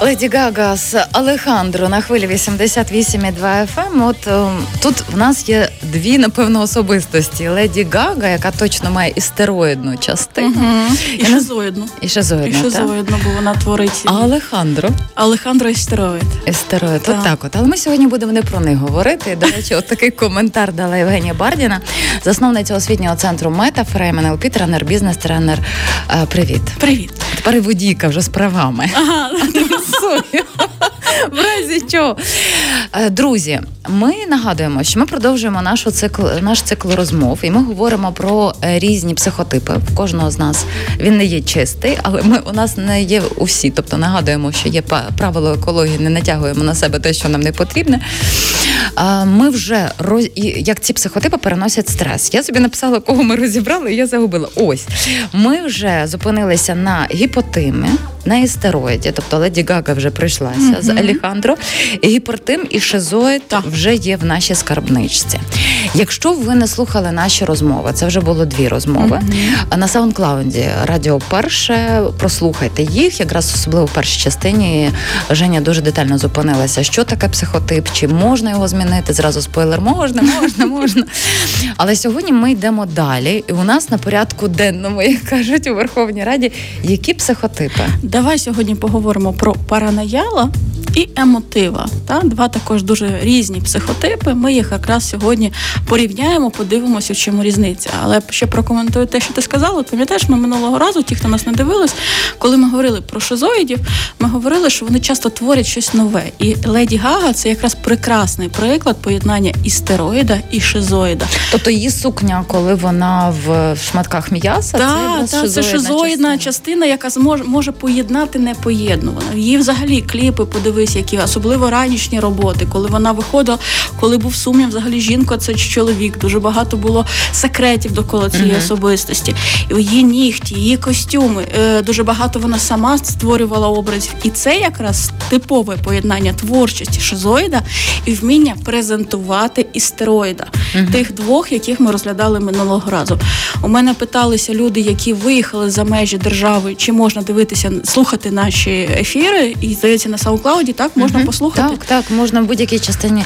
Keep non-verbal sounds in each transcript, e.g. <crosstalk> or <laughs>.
Леді Гага з Алехандро на хвилі 88,2 FM. Ем. От е, тут в нас є дві, напевно, особистості. Леді Гага, яка точно має істероїдну частину. Угу. І шизоїдну. І шизоїдну, І шизоїдну, бо вона творить. А Алехандро? Алехандро істероїд. Істероїд, от так от. Але ми сьогодні будемо не про них говорити. До речі, от такий коментар дала Євгенія Бардіна, засновниця освітнього центру Метафрейм, НЛП, тренер, бізнес-тренер. Е, привіт. Привіт. Тепер і водійка вже з правами. Ага. <laughs> В разі чого. Е, друзі, ми нагадуємо, що ми продовжуємо нашу цикл, наш цикл розмов, і ми говоримо про е, різні психотипи. В кожного з нас він не є чистий, але ми у нас не є усі. Тобто нагадуємо, що є правило екології, не натягуємо на себе те, що нам не потрібне. Ми вже роз... як ці психотипи переносять стрес. Я собі написала, кого ми розібрали, і я загубила. Ось ми вже зупинилися на гіпотими на істероїді, тобто Леді Гага вже прийшлася mm-hmm. з Аліхандро. Гіпертим і шизоїд вже є в нашій скарбничці. Якщо ви не слухали наші розмови, це вже було дві розмови. Mm-hmm. На саундклаунді радіо перше прослухайте їх, якраз особливо в першій частині Женя дуже детально зупинилася, що таке психотип, чи можна його змінити. Зразу спойлер, можна, можна, можна. Але сьогодні ми йдемо далі, і у нас на порядку денному, як кажуть у Верховній Раді, які психотипи. Давай сьогодні поговоримо про паранояла і емотива. Та два також дуже різні психотипи. Ми їх якраз сьогодні порівняємо, подивимося, в чому різниця. Але ще прокоментую те, що ти сказала. Пам'ятаєш, ми минулого разу, ті, хто нас не дивились, коли ми говорили про шизоїдів, ми говорили, що вони часто творять щось нове. І леді Гага це якраз прекрасний приклад поєднання істероїда і шизоїда. Тобто її сукня, коли вона в шматках м'яса, та, це, та, це шизоїдна частина. частина, яка зможе може поєднати непоєднуване. Її взагалі кліпи подивитися дивись, які особливо ранішні роботи, коли вона виходила, коли був сумнів, взагалі жінка це чоловік. Дуже багато було секретів довкола цієї uh-huh. особистості. Її нігті, її костюми. Е, дуже багато вона сама створювала образів. І це якраз типове поєднання творчості шизоїда і вміння презентувати істероїда. Uh-huh. Тих двох, яких ми розглядали минулого разу. У мене питалися люди, які виїхали за межі держави, чи можна дивитися, слухати наші ефіри, і здається на SoundCloud так можна угу. послухати. Так, так, можна в будь-якій частині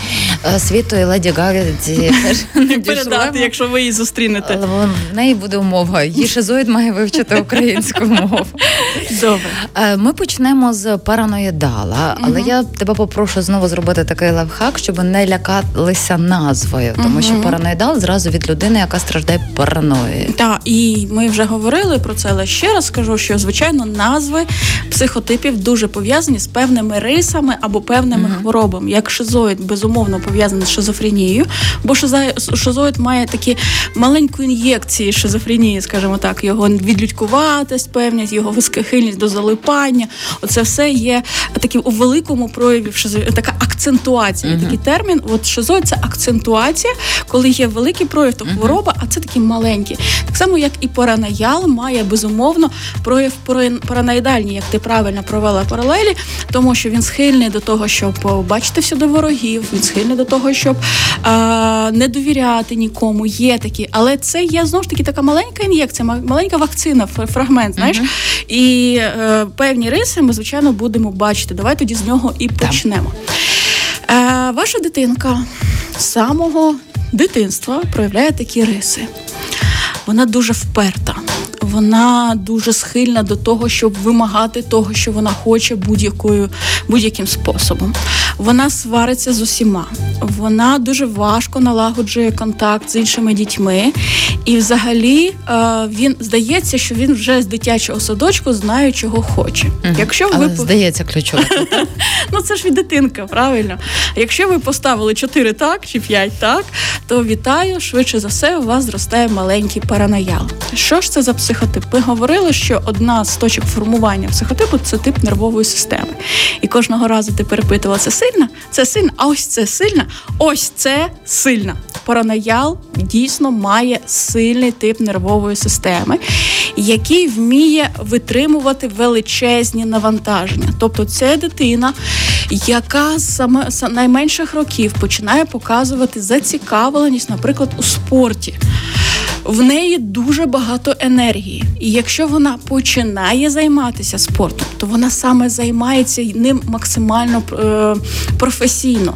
е, світу і леді Гагаді <laughs> передати, якщо ви її зустрінете. Але в неї буде умова. Її шизоїд має вивчити українську мову. Добре. Е, ми почнемо з параноїдала, але я тебе попрошу знову зробити такий лайфхак, щоб не лякалися назвою, тому що параноїдал зразу від людини, яка страждає параноєю. Так, і ми вже говорили про це, але ще раз скажу, що звичайно назви психотипів дуже пов'язані з певними рисами або певними mm-hmm. хворобами, як шизоїд безумовно пов'язаний з шизофренією, бо шизоїд має такі маленькі ін'єкції шизофренії, скажімо так, його відлюдькуватість, певність, його схильність до залипання. Оце все є таким у великому прояві така акцентуація. Mm-hmm. Такий термін. От шизоїд це акцентуація, коли є великий прояв, то хвороба, а це такі маленькі. Так само, як і паранаял має безумовно прояв параноїдальні, як ти правильно провела паралелі, тому що він схильний до того, щоб бачити все до ворогів, він схильний до того, щоб а, не довіряти нікому. Є такі, але це є знову ж таки така маленька ін'єкція, маленька вакцина, фрагмент. Знаєш, і е, певні риси ми звичайно будемо бачити. Давай тоді з нього і почнемо. Е, ваша дитинка з самого дитинства проявляє такі риси. Вона дуже вперта вона дуже схильна до того, щоб вимагати того, що вона хоче будь-якою будь-яким способом. Вона свариться з усіма, вона дуже важко налагоджує контакт з іншими дітьми, і взагалі е, він здається, що він вже з дитячого садочку знає, чого хоче. Угу. Якщо ви здається ключово. <laughs> ну це ж від дитинка, правильно. Якщо ви поставили 4 так чи 5 так, то вітаю швидше за все, у вас зростає маленький параноял. Що ж це за психотип? Ми говорили, що одна з точок формування психотипу це тип нервової системи. І кожного разу ти перепитувала, це сильна, це сильна, а ось це сильна, ось це сильна. Параноял дійсно має сильний тип нервової системи, який вміє витримувати величезні навантаження. Тобто, це дитина, яка саме з найменших років починає показувати зацікавленість, наприклад, у спорті. В неї дуже багато енергії. І якщо вона починає займатися спортом, то вона саме займається ним максимально е, професійно.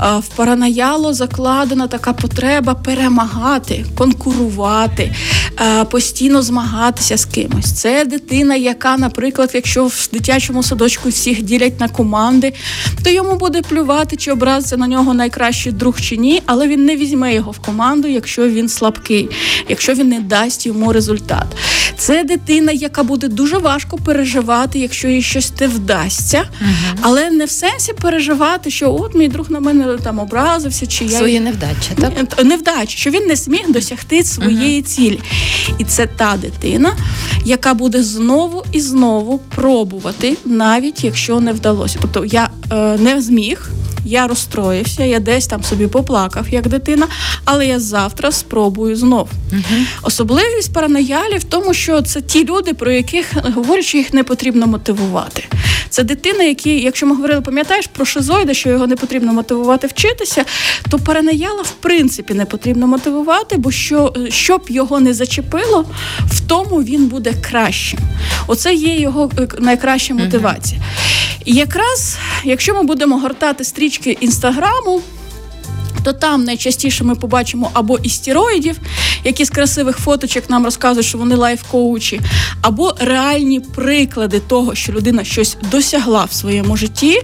Е, в паранаяло закладена така потреба перемагати, конкурувати, е, постійно змагатися з кимось. Це дитина, яка, наприклад, якщо в дитячому садочку всіх ділять на команди, то йому буде плювати, чи образиться на нього найкращий друг чи ні, але він не візьме його в команду, якщо він слабкий, якщо він не дасть йому результат. Це дитина, яка буде дуже важко переживати, якщо їй щось не вдасться, угу. але не в сенсі переживати, що от мій друг на мене там образився, чи я свої невдачі, так? невдачі, що він не зміг досягти своєї угу. цілі. І це та дитина, яка буде знову і знову пробувати, навіть якщо не вдалося. Тобто я е, не зміг я розстроївся, я десь там собі поплакав, як дитина, але я завтра спробую знов. Угу. Особливість параноялів в тому, що це ті люди, про яких говорять, що їх не потрібно мотивувати. Це дитина, які, якщо ми говорили, пам'ятаєш про шизоїда, що його не потрібно мотивувати вчитися, то паранояла в принципі не потрібно мотивувати, бо що щоб його не зачепило, в тому він буде кращим. Оце є його е, найкраща мотивація. І якраз, якщо ми будемо гортати стрічки інстаграму, то там найчастіше ми побачимо або істероїдів, які з красивих фоточок нам розказують, що вони лайф-коучі, або реальні приклади того, що людина щось досягла в своєму житті,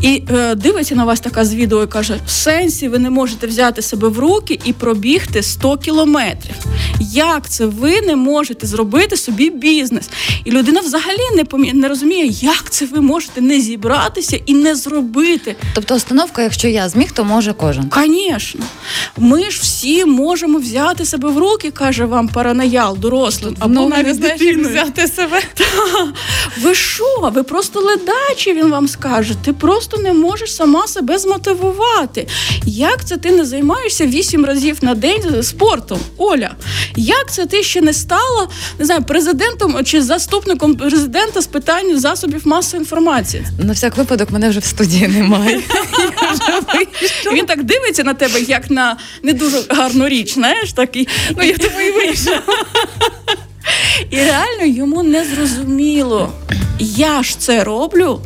і е, дивиться на вас така з відео і каже: в сенсі ви не можете взяти себе в руки і пробігти 100 кілометрів. Як це ви не можете зробити собі бізнес? І людина взагалі не помі... не розуміє, як це ви можете не зібратися і не зробити. Тобто, установка, якщо я зміг, то може кожен. Звісно, ми ж всі можемо взяти себе в руки, каже вам параноял, дорослим, або ну, навіть дитиною. взяти себе. <laughs> Та, ви що? Ви просто ледачі, він вам скаже. Ти просто не можеш сама себе змотивувати. Як це ти не займаєшся вісім разів на день спортом? Оля, як це ти ще не стала не знаю, президентом чи заступником президента з питань засобів масової інформації? На всяк випадок мене вже в студії немає. <laughs> Він так дивиться на тебе, як на не дуже гарну річ, знаєш, такий, ну я тобі і вийшов. І реально йому не зрозуміло. Я ж це роблю.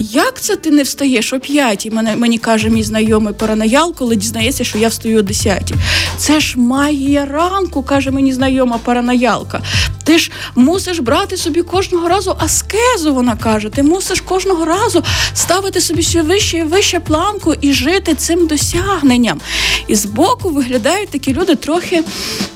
Як це ти не встаєш о п'ятій? Мене мені каже мій знайомий параноял, коли дізнається, що я встаю о десятій. Це ж магія ранку, каже мені знайома параноялка. Ти ж мусиш брати собі кожного разу аскезу. Вона каже: ти мусиш кожного разу ставити собі ще вище і вище планку і жити цим досягненням. І збоку виглядають такі люди трохи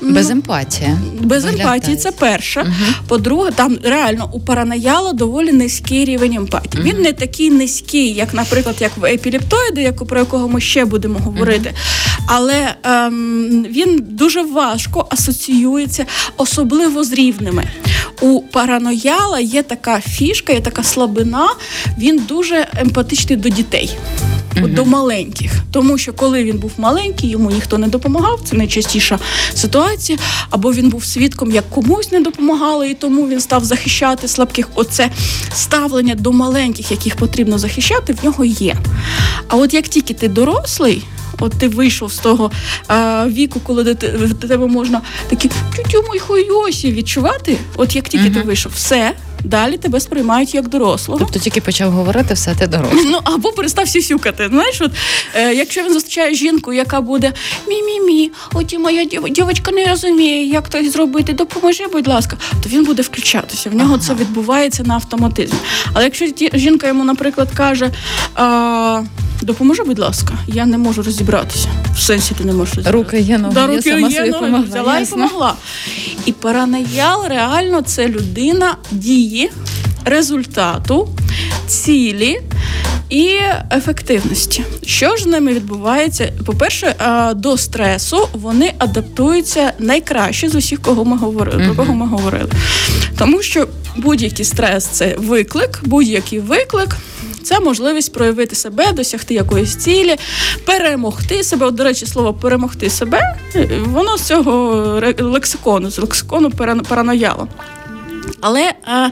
без емпатії. Без емпатії, це перше. Угу. По-друге, там реально у паранояла доволі низький рівень емпатії. Угу. Він не такий низький, як, наприклад, як в епілептоїди, як про якого ми ще будемо говорити. Угу. Але ем, він дуже важко асоціюється, особливо з рівними. У паранояла є така фішка, є така слабина. Він дуже емпатичний до дітей uh-huh. до маленьких. Тому що коли він був маленький, йому ніхто не допомагав. Це найчастіша ситуація. Або він був свідком, як комусь не допомагали, і тому він став захищати слабких. Оце ставлення до маленьких, яких потрібно захищати, в нього є. А от як тільки ти дорослий. От ти вийшов з того а, віку, коли до тебе можна такі тютю мой хойосі відчувати. От як тільки uh-huh. ти вийшов, все далі тебе сприймають як дорослого. Тобто тільки почав говорити, все ти дорослий. Ну або перестав сюсюкати. Знаєш, от е, якщо він зустрічає жінку, яка буде мі-мі-мі, оті моя дівчинка не розуміє, як то зробити, допоможи, будь ласка, то він буде включатися. В нього ага. це відбувається на автоматизмі. Але якщо жінка йому, наприклад, каже. А, Допоможи, будь ласка, я не можу розібратися. В сенсі ти не можеш розібратися. Руки є ноги, да, руки я сама є, ноги, взяла і помогла. І паранаял реально це людина дії, результату, цілі. І ефективності, що ж з ними відбувається? По-перше, до стресу вони адаптуються найкраще з усіх, кого ми говорили. Про кого ми говорили, тому що будь-який стрес це виклик, будь-який виклик це можливість проявити себе, досягти якоїсь цілі, перемогти себе. От, До речі, слово перемогти себе, воно з цього лексикону, з лексикону паранояло. Але е,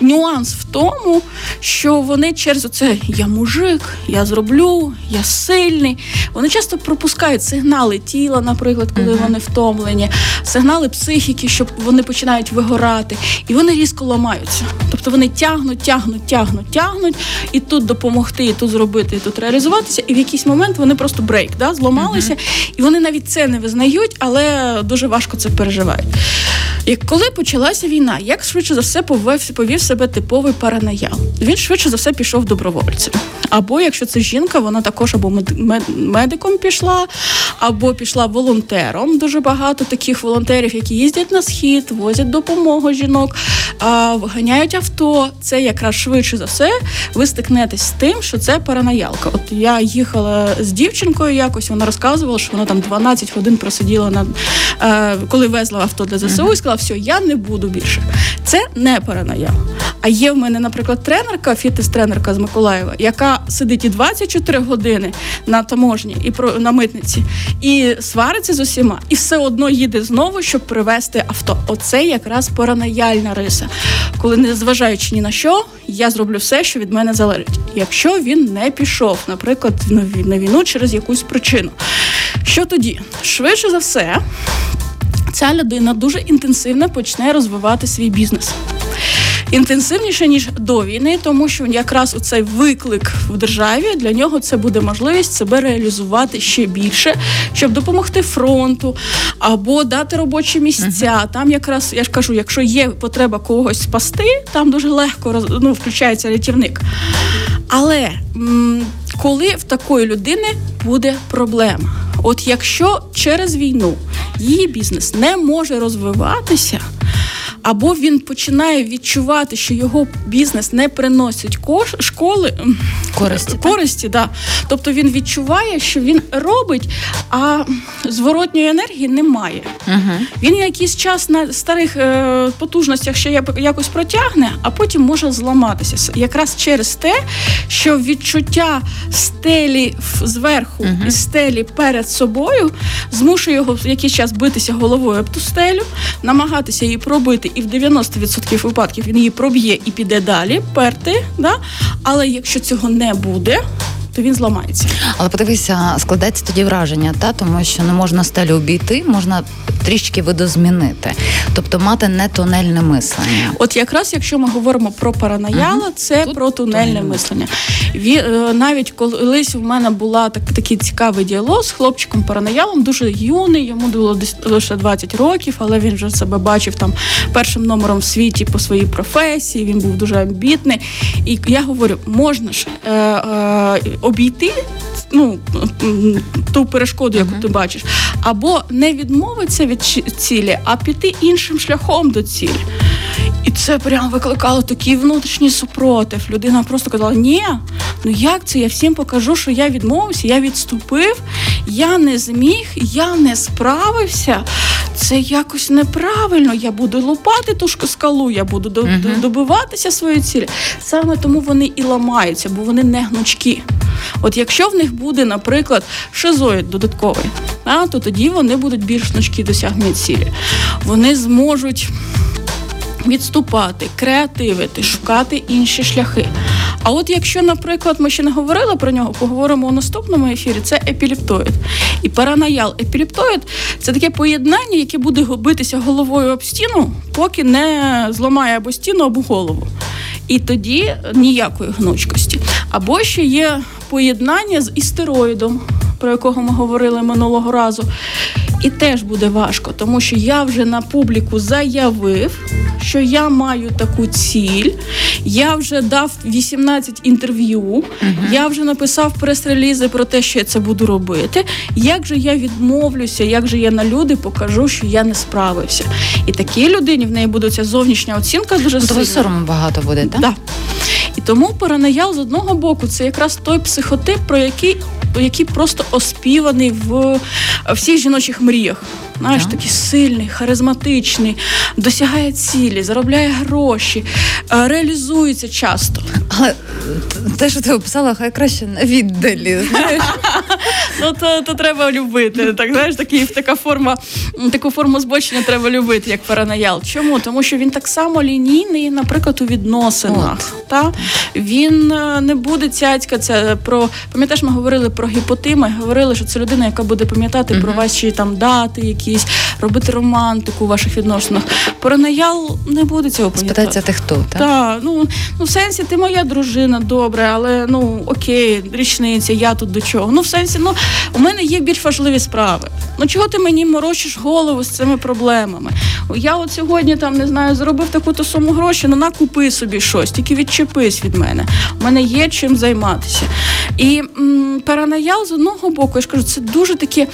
нюанс в тому, що вони через це я мужик, я зроблю, я сильний. Вони часто пропускають сигнали тіла, наприклад, коли uh-huh. вони втомлені, сигнали психіки, що вони починають вигорати, і вони різко ламаються. Тобто вони тягнуть, тягнуть, тягнуть, тягнуть, і тут допомогти, і тут зробити, і тут реалізуватися. І в якийсь момент вони просто брейк, да, зламалися, uh-huh. і вони навіть це не визнають, але дуже важко це переживають. І коли почалася війна, як швидше за все повів, повів себе типовий параноял. Він швидше за все пішов добровольцем. Або якщо це жінка, вона також або медиком пішла, або пішла волонтером. Дуже багато таких волонтерів, які їздять на схід, возять допомогу жінок, вганяють авто. Це якраз швидше за все ви стикнетесь з тим, що це параноялка. От я їхала з дівчинкою, якось вона розказувала, що вона там 12 годин просиділа на е, коли везла авто для ЗСУ, і сказала, все, я не буду більше. Це не параноя. А є в мене, наприклад, тренерка, фітнес-тренерка з Миколаєва, яка сидить і 24 години на таможні і про на митниці, і свариться з усіма, і все одно їде знову, щоб привезти авто. Оце якраз паранояльна риса. Коли, незважаючи ні на що, я зроблю все, що від мене залежить. Якщо він не пішов, наприклад, на війну через якусь причину. Що тоді? Швидше за все, ця людина дуже інтенсивно почне розвивати свій бізнес. Інтенсивніше ніж до війни, тому що якраз у цей виклик в державі для нього це буде можливість себе реалізувати ще більше, щоб допомогти фронту або дати робочі місця. Uh-huh. Там якраз я ж кажу, якщо є потреба когось спасти, там дуже легко ну, включається рятівник. Але м- коли в такої людини буде проблема? От якщо через війну її бізнес не може розвиватися, або він починає відчувати, що його бізнес не приносить кош школи користі. користі да. Тобто він відчуває, що він робить, а зворотньої енергії немає. Угу. Він якийсь час на старих е, потужностях ще якось протягне, а потім може зламатися. Якраз через те, що відчуття стелі зверху угу. і стелі перед собою змушує його в якийсь час битися головою об ту стелю, намагатися її пробити і в 90% випадків він її проб'є і піде далі, перти. Да? Але якщо цього не буде, то він зламається. Але подивися, складається тоді враження, та тому що не можна стелю обійти, можна трішки видозмінити, тобто мати не тунельне мислення. От якраз якщо ми говоримо про паранояла, uh це Тут про тунельне тунель. мислення. Ві, е, навіть колись в мене була так такий цікавий діалог з хлопчиком параноялом, дуже юний, йому було лише 20 років, але він вже себе бачив там першим номером в світі по своїй професії. Він був дуже амбітний. І я говорю, можна ж е, е, обійти ну, ту перешкоду, яку uh-huh. ти бачиш, або не відмовитися від цілі, а піти іншим шляхом до цілі. І це прям викликало такий внутрішній супротив. Людина просто казала: Ні, ну як це? Я всім покажу, що я відмовився, я відступив, я не зміг, я не справився. Це якось неправильно. Я буду лупати ту ж скалу, я буду uh-huh. добиватися своєї цілі. Саме тому вони і ламаються, бо вони не гнучкі. От якщо в них буде, наприклад, шизоїд додатковий, а, то тоді вони будуть більш гнучкі досягнення цілі. Вони зможуть відступати, креативити, шукати інші шляхи. А от якщо, наприклад, ми ще не говорили про нього, поговоримо у наступному ефірі, це епіліптоїд. І параноял епіліптоїд це таке поєднання, яке буде битися головою об стіну, поки не зламає або стіну, або голову. І тоді ніякої гнучкості. Або ще є поєднання з істероїдом, про якого ми говорили минулого разу. І теж буде важко, тому що я вже на публіку заявив, що я маю таку ціль. Я вже дав 18 інтерв'ю, uh я вже написав прес-релізи про те, що я це буду робити. Як же я відмовлюся, як же я на люди покажу, що я не справився. І такій людині в неї буде ця зовнішня оцінка дуже сильна. сорому багато буде, так? Да. І тому паранаял з одного боку це якраз той психотип, про який який просто оспіваний в всіх жіночих мріях. Знаєш, yeah. такий сильний, харизматичний, досягає цілі, заробляє гроші, е, реалізується часто. Але те, що ти описала, хай краще на віддалі. знаєш. <laughs> ну то то треба любити. Так знаєш, такі, така форма, таку форму збочення треба любити, як параноял. Чому? Тому що він так само лінійний, наприклад, у відносинах. Та? Він е, не буде цяцькатися про пам'ятаєш, ми говорили про гіпертими, говорили, що це людина, яка буде пам'ятати mm-hmm. про ваші там дати, якісь робити романтику у ваших відносинах. Параноял не буде цього пам'ятати. Спитається ти хто, так? Так, ну ну в сенсі ти моя дружина, добре, але ну окей, річниця, я тут до чого. Ну, в сенсі, ну у мене є більш важливі справи. Ну чого ти мені морочиш голову з цими проблемами? Я от сьогодні там не знаю, заробив таку-то суму грошей, ну накупи собі щось, тільки відчепись від мене. У мене є чим займатися. І м, параноял з одного боку, я ж кажу, це дуже такі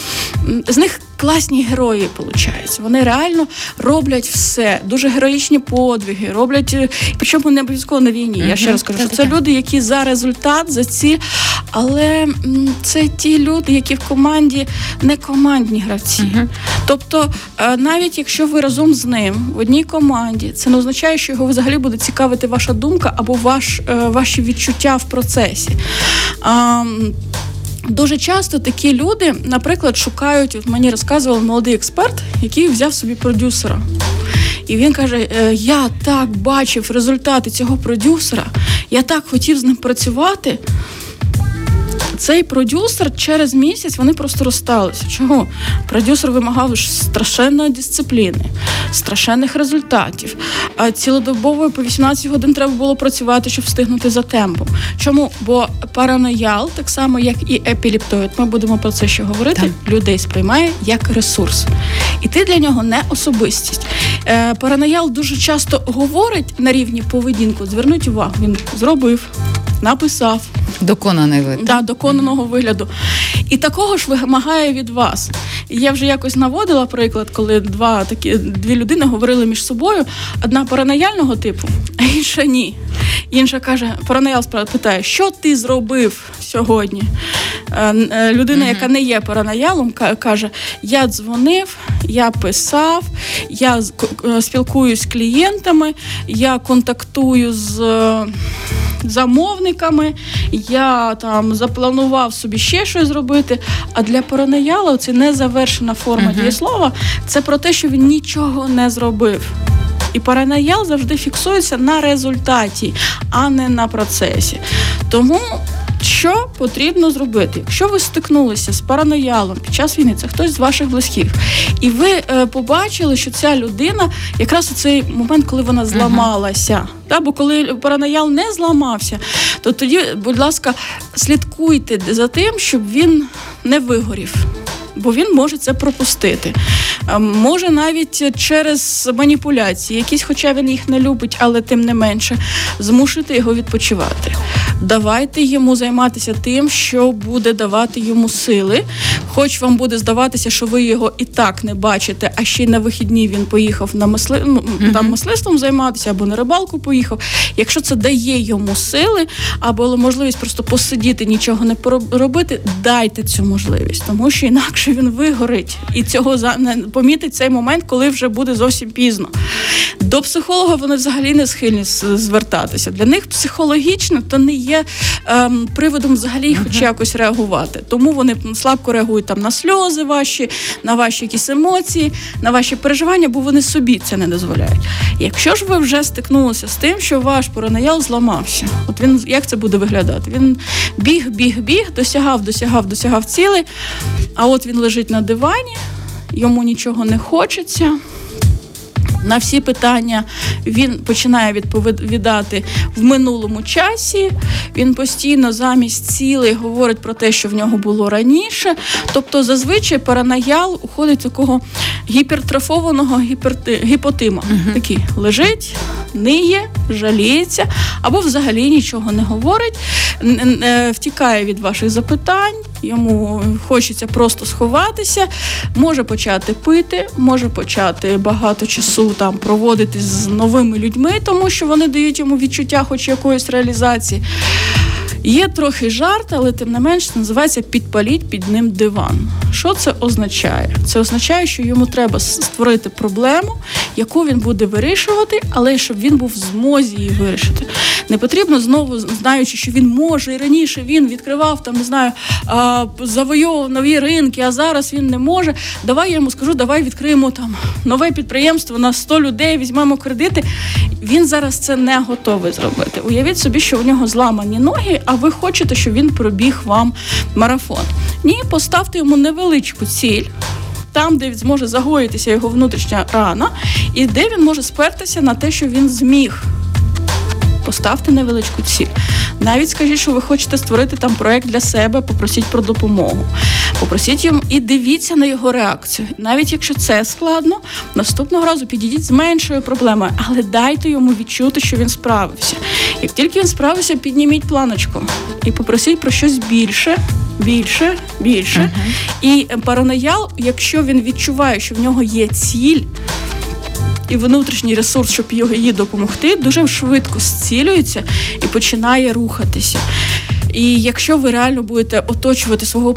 з них класні герої, виходить. Вони реально роблять все, дуже героїчні подвиги, роблять, е, причому не обов'язково на війні. Я ще раз кажу, що це люди, які за результат, за ці, але це ті люди, які в команді не командні гравці. Тобто, е, навіть якщо ви разом з ним в одній команді, це не означає, що його взагалі буде цікавити ваша думка або ваш, е, ваші відчуття в процесі. Дуже часто такі люди, наприклад, шукають, от мені розказував молодий експерт, який взяв собі продюсера. І він каже: «Е, Я так бачив результати цього продюсера, я так хотів з ним працювати. Цей продюсер через місяць вони просто розсталися. Чого? Продюсер вимагав страшенної дисципліни, страшенних результатів. А цілодобово по 18 годин треба було працювати, щоб встигнути за темпом. Чому? Бо параноял, так само як і епіліптоїд, ми будемо про це ще говорити. Так. Людей сприймає як ресурс, і ти для нього не особистість. Е, Параноял дуже часто говорить на рівні поведінку. Звернуть увагу, він зробив написав. Доконаний вид. Да, доконаного вигляду. І такого ж вимагає від вас. Я вже якось наводила приклад, коли два такі дві людини говорили між собою: одна паранояльного типу, а інша ні. Інша каже: параноял питає, що ти зробив сьогодні? Е, е, людина, яка не є параноялом, каже: Я дзвонив, я писав, я е, спілкуюсь з клієнтами, я контактую з замовниками, я там запланував собі ще щось зробити. А для паранояла це незавершена форма uh-huh. дієслова. Це про те, що він нічого не зробив. І паранаял завжди фіксується на результаті, а не на процесі. Тому що потрібно зробити? Якщо ви стикнулися з параноялом під час війни, це хтось з ваших близьких, і ви е, побачили, що ця людина якраз у цей момент, коли вона зламалася, uh-huh. та бо коли параноял не зламався, то тоді, будь ласка, слідкуйте за тим, щоб він не вигорів бо він може це пропустити. Може навіть через маніпуляції, якісь, хоча він їх не любить, але тим не менше, змусити його відпочивати. Давайте йому займатися тим, що буде давати йому сили. Хоч вам буде здаватися, що ви його і так не бачите, а ще й на вихідні він поїхав на мисли... ну, там мисливством займатися або на рибалку поїхав. Якщо це дає йому сили, або можливість просто посидіти, нічого не робити, дайте цю можливість, тому що інакше він вигорить і цього за не помітить цей момент, коли вже буде зовсім пізно. До психолога вони взагалі не схильні звертатися. Для них психологічно то не є ем, приводом взагалі їх uh-huh. якось реагувати. Тому вони слабко реагують там на сльози ваші, на ваші якісь емоції, на ваші переживання, бо вони собі це не дозволяють. Якщо ж ви вже стикнулися з тим, що ваш параноял зламався, от він як це буде виглядати? Він біг, біг, біг, досягав, досягав, досягав цілий, а от він лежить на дивані, йому нічого не хочеться. На всі питання він починає відповідати в минулому часі. Він постійно замість цілей говорить про те, що в нього було раніше. Тобто, зазвичай параноял уходить такого гіпертрофованого гіперти... гіпотима. Uh-huh. Такий лежить, ниє, жаліється або взагалі нічого не говорить, е, втікає від ваших запитань. Йому хочеться просто сховатися, може почати пити, може почати багато часу там проводити з новими людьми, тому що вони дають йому відчуття, хоч якоїсь реалізації. Є трохи жарт, але тим не менш називається підпаліть під ним диван. Що це означає? Це означає, що йому треба створити проблему, яку він буде вирішувати, але щоб він був в змозі її вирішити. Не потрібно знову знаючи, що він може і раніше він відкривав там, не знаю, завойовував нові ринки, а зараз він не може. Давай я йому скажу, давай відкриємо там нове підприємство на 100 людей, візьмемо кредити. Він зараз це не готовий зробити. Уявіть собі, що у нього зламані ноги, а ви хочете, щоб він пробіг вам марафон. Ні, поставте йому невеличку ціль. Там, де він зможе загоїтися його внутрішня рана, і де він може спертися на те, що він зміг поставте невеличку ціль. Навіть скажіть, що ви хочете створити там проект для себе, попросіть про допомогу. Попросіть йому і дивіться на його реакцію. Навіть якщо це складно, наступного разу підійдіть з меншою проблемою, але дайте йому відчути, що він справився. Як тільки він справився, підніміть планочку і попросіть про щось більше. Більше, більше. Uh-huh. І параноял, якщо він відчуває, що в нього є ціль, і внутрішній ресурс, щоб його їй допомогти, дуже швидко зцілюється і починає рухатися. І якщо ви реально будете оточувати свого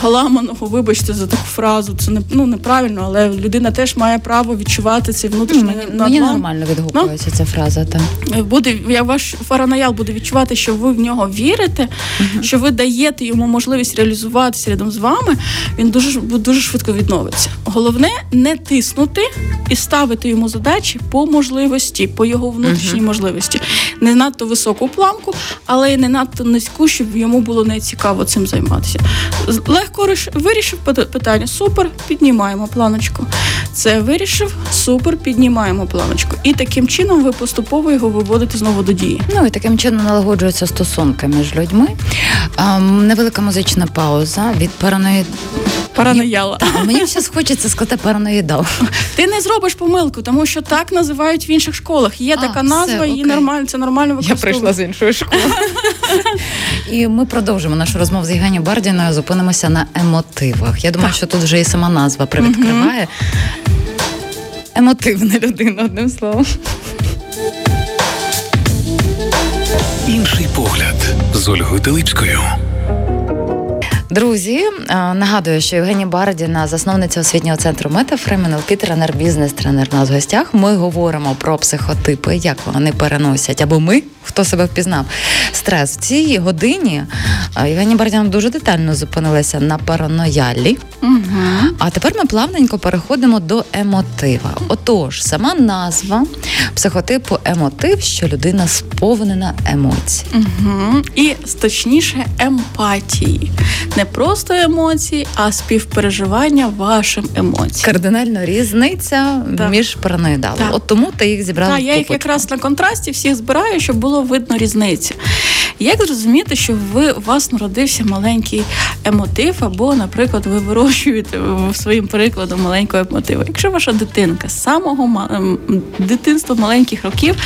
поламаного, вибачте за таку фразу, це не ну неправильно, але людина теж має право відчувати цей внутрішній Мені, мені нормально відгукується ну? ця фраза. Там буде я ваш фаранаял буде відчувати, що ви в нього вірите, uh-huh. що ви даєте йому можливість реалізуватися рядом з вами. Він дуже дуже швидко відновиться. Головне не тиснути і ставити йому задачі по можливості, по його внутрішній uh-huh. можливості, не надто високу планку, але й не надто низьку близьку, щоб йому було не цікаво цим займатися. Легко вирішив питання. Супер, піднімаємо планочку. Це вирішив, супер, піднімаємо планочку. І таким чином ви поступово його виводите знову до дії. Ну і таким чином налагоджуються стосунки між людьми. Ем, невелика музична пауза від параноїд. Паранояла. Так, мені все хочеться сказати параноїдал. Ти не зробиш помилку, тому що так називають в інших школах. Є а, така назва, все, її нормально, це нормально використовувати. Я прийшла з іншої школи. <laughs> І ми продовжимо нашу розмову з Євгенією Бардіною. Зупинимося на емотивах. Я думаю, так. що тут вже і сама назва привідкриває. Емотивна людина, одним словом. Інший погляд з Ольгою Телипською. Друзі, нагадую, що Євгенія Бардіна, засновниця освітнього центру Метафрем, НЛП, тренер, бізнес-тренер у нас в гостях. Ми говоримо про психотипи, як вони переносять, або ми, хто себе впізнав. Стрес в цій годині Євгенія Бардіна дуже детально зупинилася на параноялі. Угу. А тепер ми плавненько переходимо до емотива. Отож, сама назва психотипу емотив, що людина сповнена емоцій. Угу. І точніше емпатії не просто емоції, а співпереживання вашим емоціям. Кардинальна різниця так. між параноїдалом. От тому ти їх зібрала. Так, Я їх якраз на контрасті всіх збираю, щоб було видно різницю. Як зрозуміти, що ви у вас народився маленький емотив, або, наприклад, ви вирощуєте своїм прикладом маленького емотива? Якщо ваша дитинка з самого дитинства маленьких років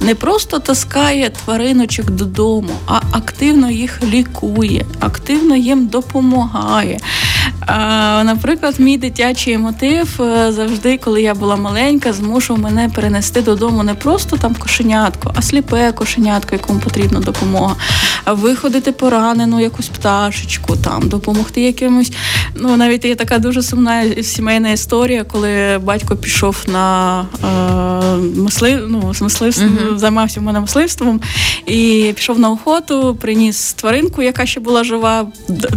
не просто таскає твариночок додому, а активно їх лікує, активно їм допомагає. Наприклад, мій дитячий мотив е, завжди, коли я була маленька, змушував мене перенести додому не просто там кошенятку, а сліпе кошенятко, якому потрібна допомога, виходити поранену якусь пташечку, там допомогти якимось. Ну навіть є така дуже сумна сімейна історія, коли батько пішов на е, мислив, ну, мисливство, uh-huh. займався в мене мисливством і пішов на охоту, приніс тваринку, яка ще була жива.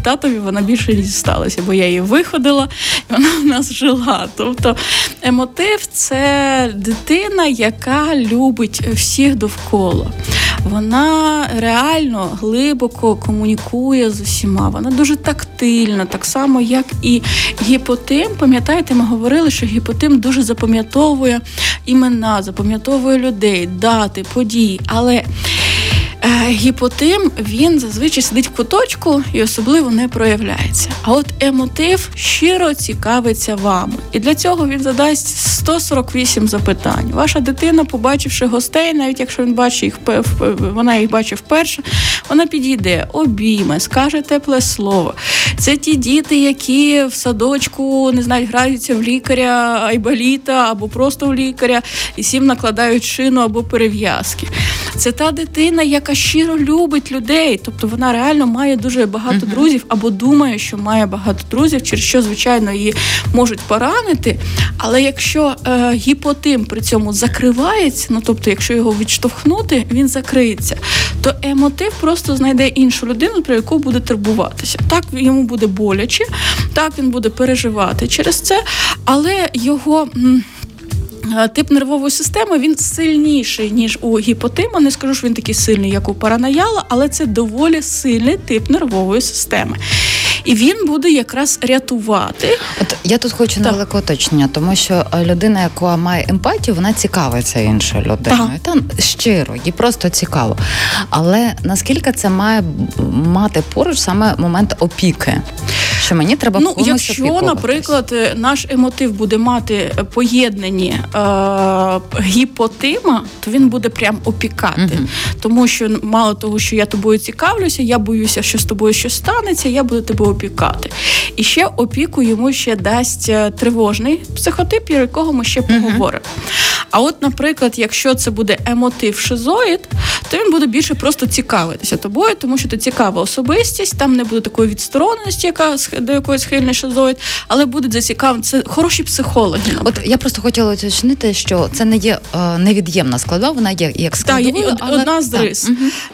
Татові вона більше дісталася, бо я її виходила, і вона в нас жила. Тобто емотив це дитина, яка любить всіх довкола. Вона реально глибоко комунікує з усіма. Вона дуже тактильна, так само, як і гіпотим. Пам'ятаєте, ми говорили, що гіпотим дуже запам'ятовує імена, запам'ятовує людей, дати, події. Але гіпотим він зазвичай сидить в куточку і особливо не проявляється. А от емотив щиро цікавиться вами. І для цього він задасть 148 запитань. Ваша дитина, побачивши гостей, навіть якщо він бачить їх вона їх бачить вперше, вона підійде, обійме, скаже тепле слово. Це ті діти, які в садочку не знають, граються в лікаря, айболіта або просто в лікаря, і всім накладають шину або перев'язки. Це та дитина, яка щиро любить людей. Тобто вона реально має дуже багато uh-huh. друзів або думає, що має багато друзів, через що, звичайно, її можуть поранити. Але якщо е, гіпотим при цьому закривається, ну тобто, якщо його відштовхнути, він закриється, то емотив просто знайде іншу людину, про яку буде турбуватися. Так йому буде боляче, так він буде переживати через це, але його. Тип нервової системи він сильніший ніж у гіпотима. Не скажу, що він такий сильний, як у паранаяла, але це доволі сильний тип нервової системи. І він буде якраз рятувати. От я тут хочу невелике уточнення, тому що е, людина, яка має емпатію, вона цікавиться іншою людиною. Там щиро, їй просто цікаво. Але наскільки це має мати поруч саме момент опіки? Що мені треба ну, якщо, наприклад, е, наш емотив буде мати поєднані е, гіпотима, то він буде прям опікати, uh тому що мало того, що я тобою цікавлюся, я боюся, що з тобою щось станеться, я буду тебе опікати. І ще опіку йому ще дасть е, тривожний психотип, про якого ми ще поговоримо. Uh-huh. А от, наприклад, якщо це буде емотив шизоїд, то він буде більше просто цікавитися тобою, тому що ти цікава особистість, там не буде такої відстороненості, яка до якої схильний шизоїд, але будуть зацікавлені. Це хороші психологи. От я просто хотіла уточнити, що це не є е, невід'ємна складова, вона є як складовою, Так, але... одна з рис.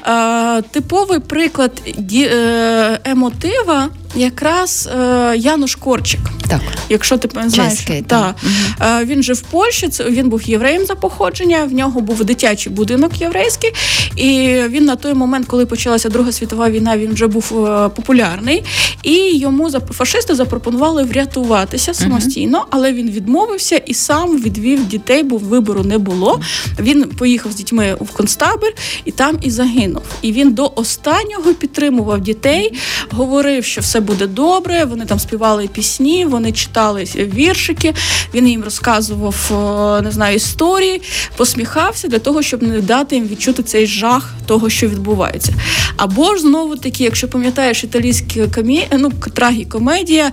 Е, типовий приклад ді, е, емотива якраз е, Януш Корчик. Так. Якщо ти знаєш, Чеський, так. Угу. Е, він жив в Польщі, це він був євреєм за походження. В нього був дитячий будинок єврейський, і він на той момент, коли почалася Друга світова війна, він вже був е, популярний. І йому фашисти запропонували врятуватися самостійно, угу. але він відмовився і сам відвів дітей, бо вибору не було. Він поїхав з дітьми в концтабір і там і загинув. І він до останнього підтримував дітей, говорив, що все буде добре. Вони там співали пісні, вони читали віршики. Він їм розказував е, не знаю історії, посміхався для того, щоб не дати їм відчути цей жах того, що відбувається. Або ж знову таки, якщо пам'ятаєш італійські комі... ну, трагікомедія,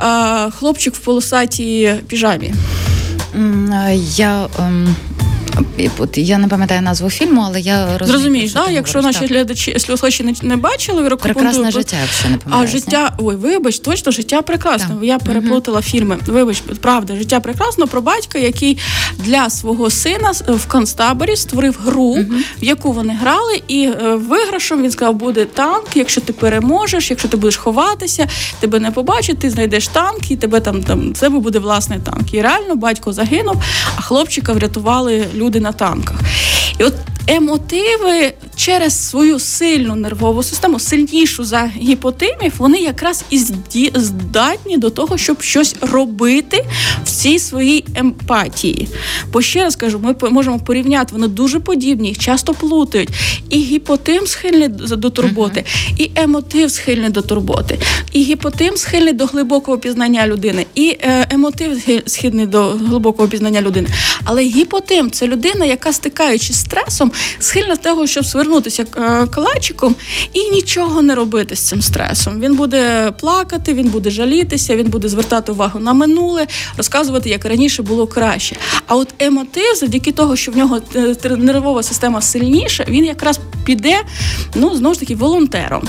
е, хлопчик в полосатій піжамі. Я ем, От я не пам'ятаю назву фільму, але я розумію. Зрозумієш, да? якщо наші так. глядачі слухачі не, не бачили, прекрасне життя, якщо не пам'ятаю. А життя, ой, вибач, точно життя прекрасно. Так. Я переплутала угу. фільми. Вибач, правда, життя прекрасно про батька, який для свого сина в концтаборі створив гру, угу. в яку вони грали, і е, виграшом він сказав, буде танк. Якщо ти переможеш, якщо ти будеш ховатися, тебе не побачать, ти знайдеш танк, і тебе там там тебе буде власний танк. І реально батько загинув, а хлопчика врятували люди люди на танках. І от емотиви через свою сильну нервову систему, сильнішу за гіпотимів, вони якраз і здатні до того, щоб щось робити в цій своїй емпатії. Бо ще раз кажу, ми можемо порівняти, вони дуже подібні, їх часто плутають. І гіпотим схильний до турботи, і емотив схильний до турботи, і гіпотим схильний до глибокого пізнання людини, і е, емотив схильний до глибокого пізнання людини. Але гіпотим це людина, яка стикаючи з стресом, схильна до того, щоб звернутися е, калачиком і нічого не робити з цим стресом. Він буде плакати, він буде жалітися, він буде звертати увагу на минуле, розказувати, як раніше було краще. А от емотив, завдяки того, що в нього е, нервова система сильніша, він якраз піде ну знову ж таки волонтером.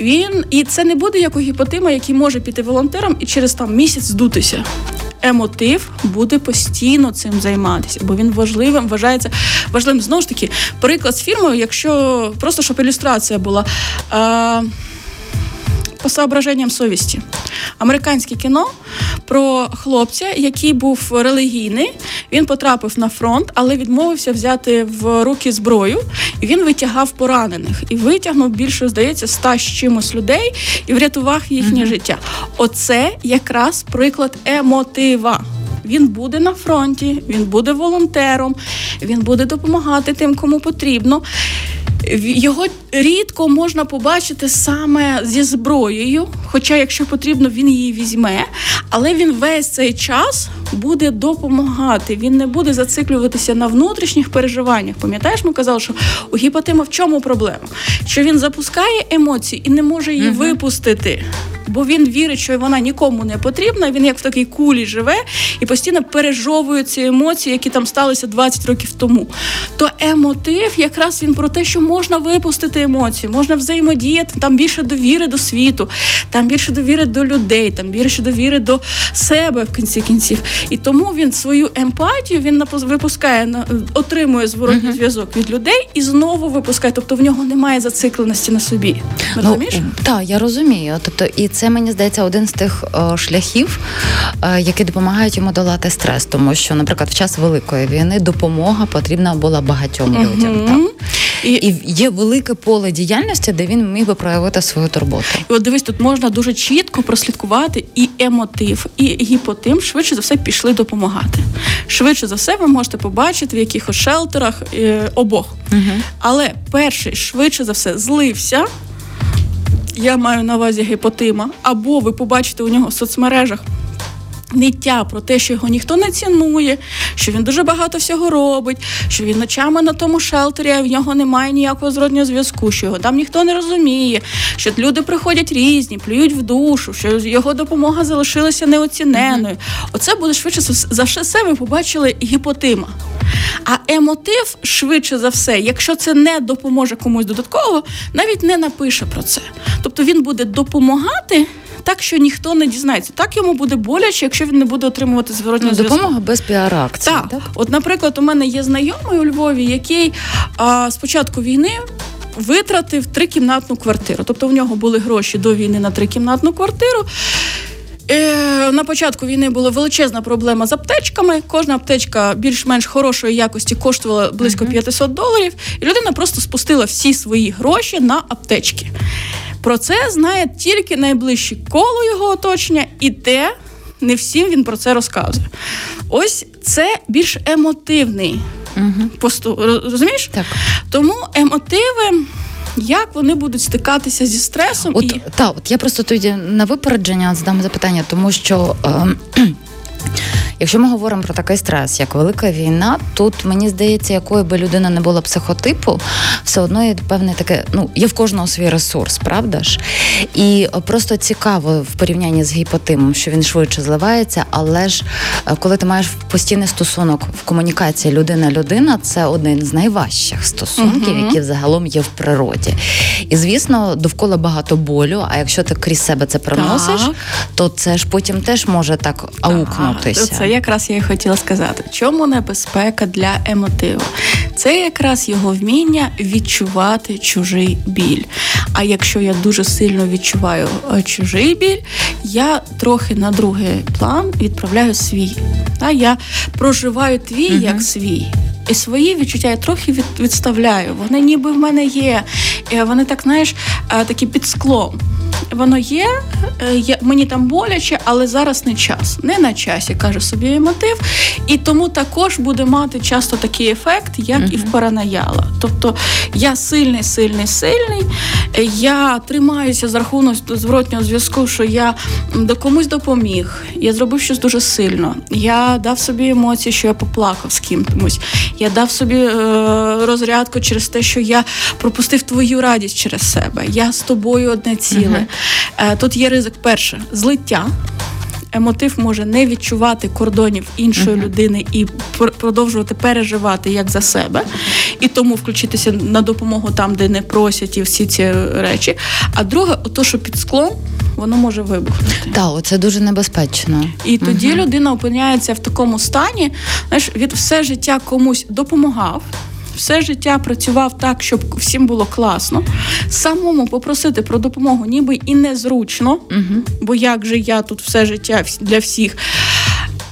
Він і це не буде як гіпотима, який може піти волонтером і через там місяць здутися емотив буде постійно цим займатися, бо він важливим вважається важливим. Знову ж таки, приклад з фільму, якщо просто щоб ілюстрація була. Е, по соображенням совісті. Американське кіно про хлопця, який був релігійний. Він потрапив на фронт, але відмовився взяти в руки зброю. І Він витягав поранених і витягнув більше, здається, ста з чимось людей і врятував їхнє mm-hmm. життя. Оце якраз приклад емотива. Він буде на фронті, він буде волонтером, він буде допомагати тим, кому потрібно. Його рідко можна побачити саме зі зброєю, хоча, якщо потрібно, він її візьме, але він весь цей час буде допомагати. Він не буде зациклюватися на внутрішніх переживаннях. Пам'ятаєш, ми казали, що у гіпотима в чому проблема? Що він запускає емоції і не може її угу. випустити. Бо він вірить, що вона нікому не потрібна. Він як в такій кулі живе і постійно пережовує ці емоції, які там сталися 20 років тому. То емотив якраз він про те, що можна випустити емоції, можна взаємодіяти, там більше довіри до світу, там більше довіри до людей, там більше довіри до себе в кінці кінців. І тому він свою емпатію він випускає отримує зворотній uh-huh. зв'язок від людей і знову випускає. Тобто в нього немає зацикленості на собі. Ну, Розумієш? Ну, Так, я розумію. Тобто, і це мені здається один з тих о, шляхів, о, які допомагають йому долати стрес, тому що, наприклад, в час великої війни допомога потрібна була багатьом uh-huh. людям. Так? І і є велике поле діяльності, де він міг би проявити свою турботу. І От дивись, тут можна дуже чітко прослідкувати і емотив, і гіпотим швидше за все пішли допомагати. Швидше за все, ви можете побачити в якихось шелтерах е, обох. Угу. Але перший швидше за все злився. Я маю на увазі гіпотима, або ви побачите у нього в соцмережах ниття про те, що його ніхто не цінує, що він дуже багато всього робить, що він ночами на тому шелтері, а в нього немає ніякого зроднього зв'язку, що його там ніхто не розуміє, що люди приходять різні, плюють в душу, що його допомога залишилася неоціненою. Оце буде швидше за все ви побачили гіпотима. А емотив, швидше за все, якщо це не допоможе комусь додатково, навіть не напише про це. Тобто він буде допомагати так, що ніхто не дізнається. Так йому буде боляче, якщо він не буде отримувати зворотню ну, допомога без піар-акції. Так. так, от, наприклад, у мене є знайомий у Львові, який а, з початку війни. Витратив трикімнатну квартиру. Тобто в нього були гроші до війни на трикімнатну квартиру. Е, на початку війни була величезна проблема з аптечками. Кожна аптечка більш-менш хорошої якості коштувала близько 500 доларів, і людина просто спустила всі свої гроші на аптечки. Про це знає тільки найближче коло його оточення, і те не всім він про це розказує. Ось це більш емотивний угу. поступ. Розумієш? Так. Тому емотиви. Як вони будуть стикатися зі стресом? От, і... та от я просто тоді на випередження задам запитання, тому що. Е- Якщо ми говоримо про такий стрес, як велика війна, тут мені здається, якою би людина не була психотипу, все одно є певне таке, ну є в кожного свій ресурс, правда ж? І просто цікаво в порівнянні з гіпотимом, що він швидше зливається, але ж е, коли ти маєш постійний стосунок в комунікації людина-людина, це один з найважчих стосунків, які взагалом є в природі. І звісно, довкола багато болю. А якщо ти крізь себе це приносиш, так. то це ж потім теж може так аукнутися. Це якраз я і хотіла сказати. Чому небезпека для емотиву? Це якраз його вміння відчувати чужий біль. А якщо я дуже сильно відчуваю е, чужий біль, я трохи на другий план відправляю свій. Я проживаю твій угу. як свій. І свої відчуття я трохи від, відставляю. Вони ніби в мене є. Вони так, знаєш, е, такі під склом воно є, е, є, мені там боляче, але зараз не час. Не на часі, каже собі мотив. І тому також буде мати часто такий ефект, як uh-huh. і в паранаяла. Тобто я сильний, сильний, сильний. Я тримаюся за рахунок зворотнього зв'язку, що я до комусь допоміг. Я зробив щось дуже сильно. Я дав собі емоції, що я поплакав з кимось. Я дав собі е, розрядку через те, що я пропустив твою радість через себе. Я з тобою одне ціле. Uh-huh. Е, тут є ризик перше злиття. Емотив може не відчувати кордонів іншої uh-huh. людини і продовжувати переживати як за себе, і тому включитися на допомогу там, де не просять, і всі ці речі. А друге, ото, що під склом воно може вибухнути. Так, це дуже небезпечно. І тоді uh-huh. людина опиняється в такому стані, знаєш, від все життя комусь допомагав все життя працював так, щоб всім було класно. Самому попросити про допомогу, ніби і незручно, угу. бо як же я тут все життя для всіх.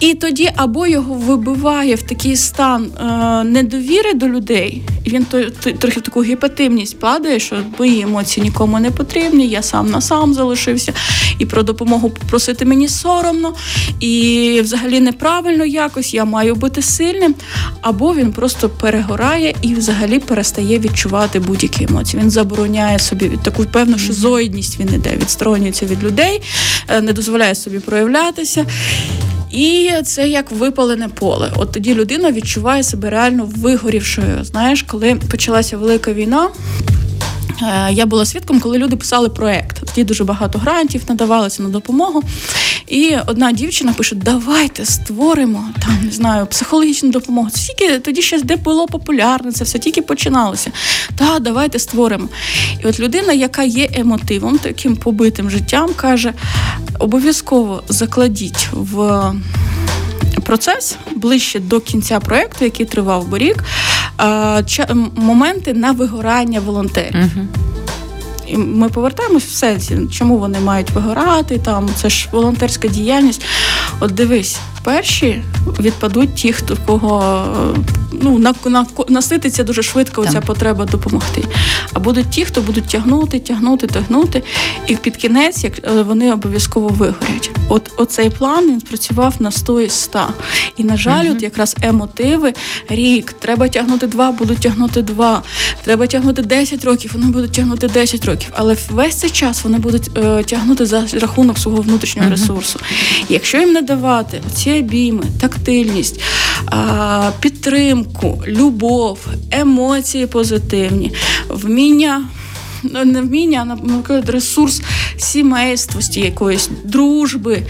І тоді або його вибиває в такий стан е, недовіри до людей, і він то, то, трохи в таку гіпотимність падає, що мої емоції нікому не потрібні, я сам на сам залишився, і про допомогу попросити мені соромно, і взагалі неправильно якось я маю бути сильним. Або він просто перегорає і взагалі перестає відчувати будь-які емоції. Він забороняє собі таку певну шизоїдність, він іде, відсторонюється від людей, е, не дозволяє собі проявлятися. І це як випалене поле. От тоді людина відчуває себе реально вигорівшою. Знаєш, коли почалася велика війна. Е, я була свідком, коли люди писали проект. тоді дуже багато грантів надавалося на допомогу. І одна дівчина пише: Давайте створимо там, не знаю, психологічну допомогу. Це тільки тоді ще де було популярне, це все тільки починалося. Та, давайте створимо. І от людина, яка є емотивом, таким побитим життям, каже: обов'язково закладіть в. Процес ближче до кінця проекту, який тривав би рік, моменти на вигорання волонтерів. Uh-huh. І Ми повертаємось в сенсі, чому вони мають вигорати. Там це ж волонтерська діяльність. От дивись, перші відпадуть ті, хто кого ну на, на насититься дуже швидко оця потреба допомогти. А будуть ті, хто будуть тягнути, тягнути, тягнути, і під кінець, як е, вони обов'язково вигорять. От оцей план він працював на 100 із 100. І на жаль, uh от якраз емотиви рік. Треба тягнути два, будуть тягнути два. Треба тягнути 10 років, вони будуть тягнути 10 років. Але весь цей час вони будуть е, тягнути за рахунок свого внутрішнього uh ресурсу. Якщо їм не давати ці обійми, тактильність, підтримку, любов, емоції позитивні, вміння. Ну, не вміння, а ресурс сімействості якоїсь дружби,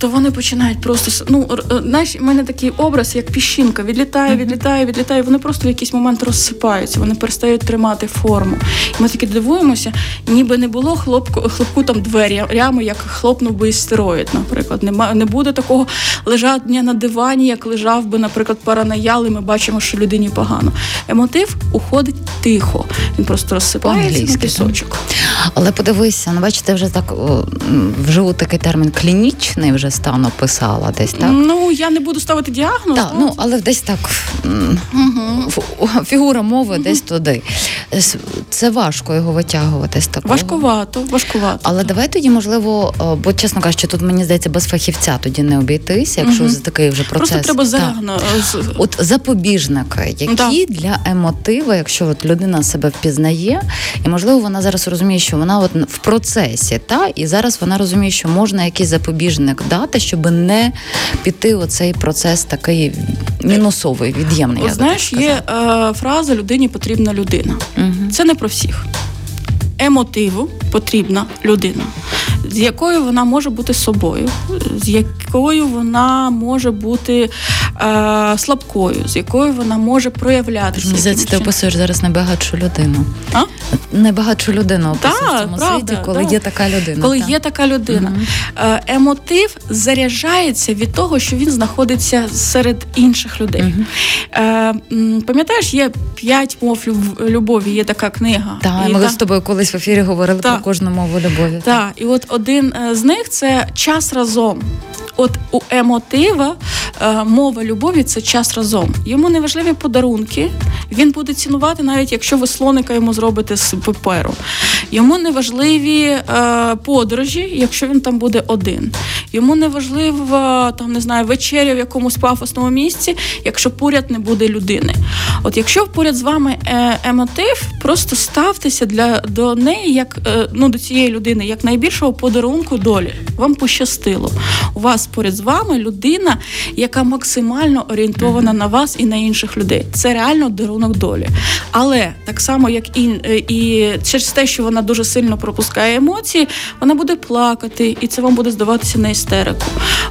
то вони починають просто ну е, знаєш, в мене такий образ, як піщинка, відлітає, відлітає, відлітає. Вони просто в якийсь момент розсипаються, вони перестають тримати форму. І Ми таки дивуємося, ніби не було хлопку, хлопку там двері, рями, як хлопнув би істероїд, наприклад. Нема не буде такого лежання на дивані, як лежав би, наприклад, паранаял, і Ми бачимо, що людині погано. Емотив уходить тихо. Він просто розсипається на пісочок. Але подивися, ну бачите, вже так вживу такий термін клінічний вже стан описала десь, так? Ну, я не буду ставити діагноз. Так, ну, але десь так угу. фігура мови угу. десь туди. Це важко його витягувати з такого. Важкувато, важкувато. Але давай тоді, можливо, бо, чесно кажучи, тут мені здається, без фахівця тоді не обійтися, якщо угу. такий вже процес. Просто треба загно. От запобіжники, які да. для емотива, якщо от людина себе впізнає, і можливо вона зараз розуміє, що вона от в процесі, та і зараз вона розуміє, що можна якийсь запобіжник дати дати, щоб не піти у цей процес такий мінусовий, від'ємний. От, Знаєш, є е, фраза людині потрібна людина. Угу. Це не про всіх. Емотиву потрібна людина з якою вона може бути собою, з якою вона може бути е, слабкою, з якою вона може проявлятися. Здається, ти описуєш зараз найбагатшу людину. А? Найбагатшу людину описуєш в цьому правда, світі, коли так. є така людина. Коли так. є така людина. Угу. Емотив заряджається від того, що він знаходиться серед інших людей. Угу. Е, Пам'ятаєш, є п'ять мов любові, є така книга. Так, ми та... з тобою колись в ефірі говорили так. про кожну мову любові. Так, і от один е, з них це час разом. От у емотива е, мова любові це час разом. Йому не важливі подарунки. Він буде цінувати, навіть якщо ви слоника йому зробите з паперу. Йому не важливі е, подорожі, якщо він там буде один. Йому не важливо там не знаю вечеря в якомусь пафосному місці, якщо поряд не буде людини. От якщо поряд з вами е, емотив, просто ставтеся для до неї, як ну до цієї людини, як найбільшого подарунку долі. Вам пощастило. У вас поряд з вами людина, яка максимально орієнтована на вас і на інших людей. Це реально дарунок долі. Але так само, як і, е, і через те, що вона дуже сильно пропускає емоції, вона буде плакати, і це вам буде здаватися на істерику.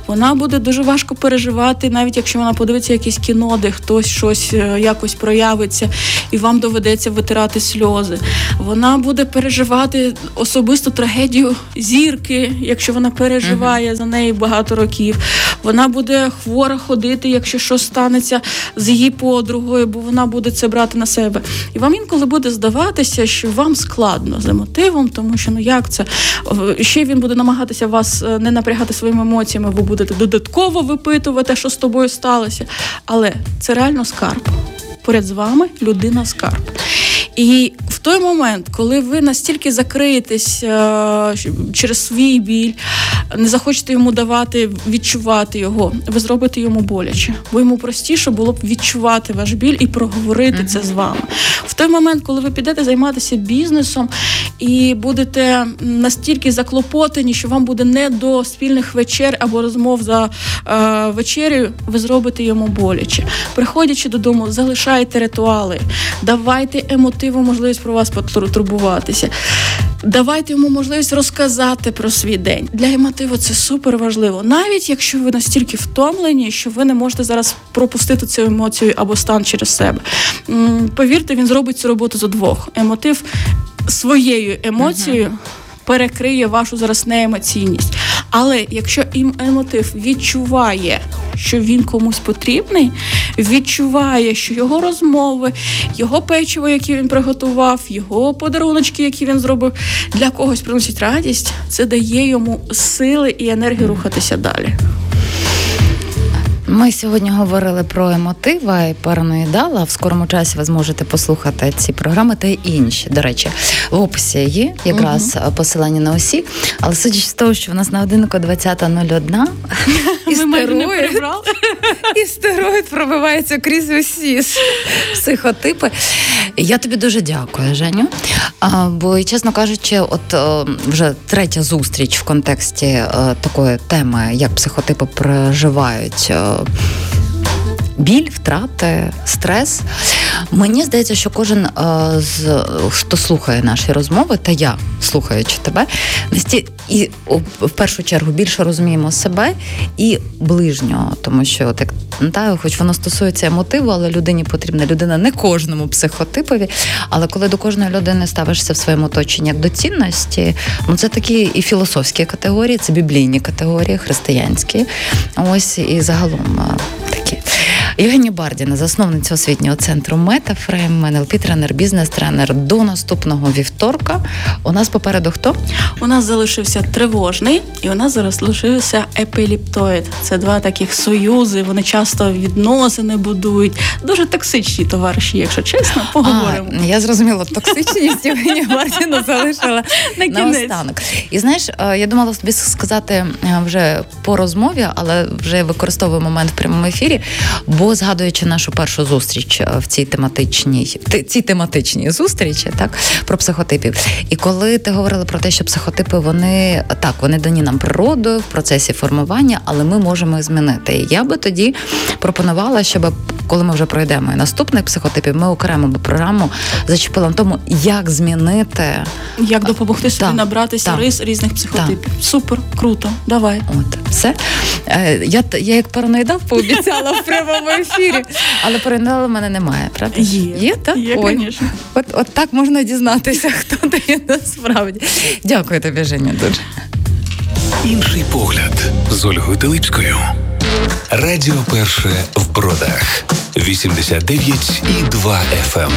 Вона буде дуже важко переживати, навіть якщо вона подивиться якесь кіно, де хтось щось е, якось проявиться, і вам доведеться витирати сльози. Вона буде переживати особисту трагедію зірки, якщо вона переживає uh-huh. за неї багато років. Вона буде хвора ходити, якщо щось станеться з її подругою, бо вона буде це брати на себе. І вам інколи буде здаватися, що вам складно за мотивом, тому що ну як це ще він буде намагатися вас е, не напрягати своїми емоціями, ви будете додатково випитувати, що з тобою сталося. Але це реально скарб. Поряд з вами людина скарб. І в той момент, коли ви настільки закриєтесь е, через свій біль, не захочете йому давати відчувати його, ви зробите йому боляче, бо йому простіше було б відчувати ваш біль і проговорити mm-hmm. це з вами. В той момент, коли ви підете займатися бізнесом і будете настільки заклопотані, що вам буде не до спільних вечер або розмов за е, вечерею, ви зробите йому боляче. Приходячи додому, залишайте ритуали, давайте емотиву можливість про вас потурбуватися. Давайте йому можливість розказати про свій день. Для емотиву це супер важливо. Навіть якщо ви настільки втомлені, що ви не можете зараз пропустити цю емоцію або стан через себе. Повірте, він зробить цю роботу за двох. Емотив своєю емоцією. Uh-huh перекриє вашу зараз неемоційність. Але якщо емотив відчуває, що він комусь потрібний, відчуває, що його розмови, його печиво, яке він приготував, його подаруночки, які він зробив, для когось приносять радість, це дає йому сили і енергію рухатися далі. Ми сьогодні говорили про емотива і параноїдала. В скорому часі ви зможете послухати ці програми та й інші. До речі, в описі є якраз угу. посилання на усі. Але судячи з того, що в нас на годиннику 20.01 <laughs> істероїд, <laughs> істероїд пробивається крізь усі психотипи. Я тобі дуже дякую, Женю. А, Бо, чесно кажучи, от вже третя зустріч в контексті е, такої теми, як психотипи проживають е, ピッ。Біль, втрати, стрес. Мені здається, що кожен е, з хто слухає наші розмови, та я слухаючи тебе, і в першу чергу більше розуміємо себе і ближнього, тому що так та, хоч воно стосується мотиву, але людині потрібна людина не кожному психотипові. Але коли до кожної людини ставишся в своєму оточенні як до цінності, ну це такі і філософські категорії, це біблійні категорії, християнські. Ось і загалом такі. Євгенія Бардіна, засновниця освітнього центру Метафрейм, НЛП тренер, бізнес-тренер. До наступного вівторка. У нас попереду хто? У нас залишився тривожний, і у нас зараз залишився епіліптоїд. Це два таких союзи. Вони часто відносини будують. Дуже токсичні товариші, якщо чесно, поговоримо. А, Я зрозуміла, <laughs> токсичність Євгенія Бардіна залишила на наостанок. І знаєш, е, я думала тобі сказати е, вже по розмові, але вже використовую момент в прямому ефірі. Бо згадуючи нашу першу зустріч е, в цій тематичній цій тематичній зустрічі, так про психотипів. І коли ти говорила про те, що психотипи вони так вони дані нам природою в процесі формування, але ми можемо їх змінити. І я би тоді пропонувала, щоб коли ми вже пройдемо і наступних психотипів, ми окремо би програму зачепили на тому, як змінити, як допомогти собі набратися рис різних психотипів. Супер, круто, давай. От все. Е, я я як параноїдав пообіцяла в прямому ефірі, але параноїда в мене немає, правда? Є, Є, так? Є, Ой. От, от так можна дізнатися, хто ти насправді. Дякую тобі, Женя, дуже. Інший погляд з Ольгою Теличкою. Радіо перше в бродах. 89,2 FM.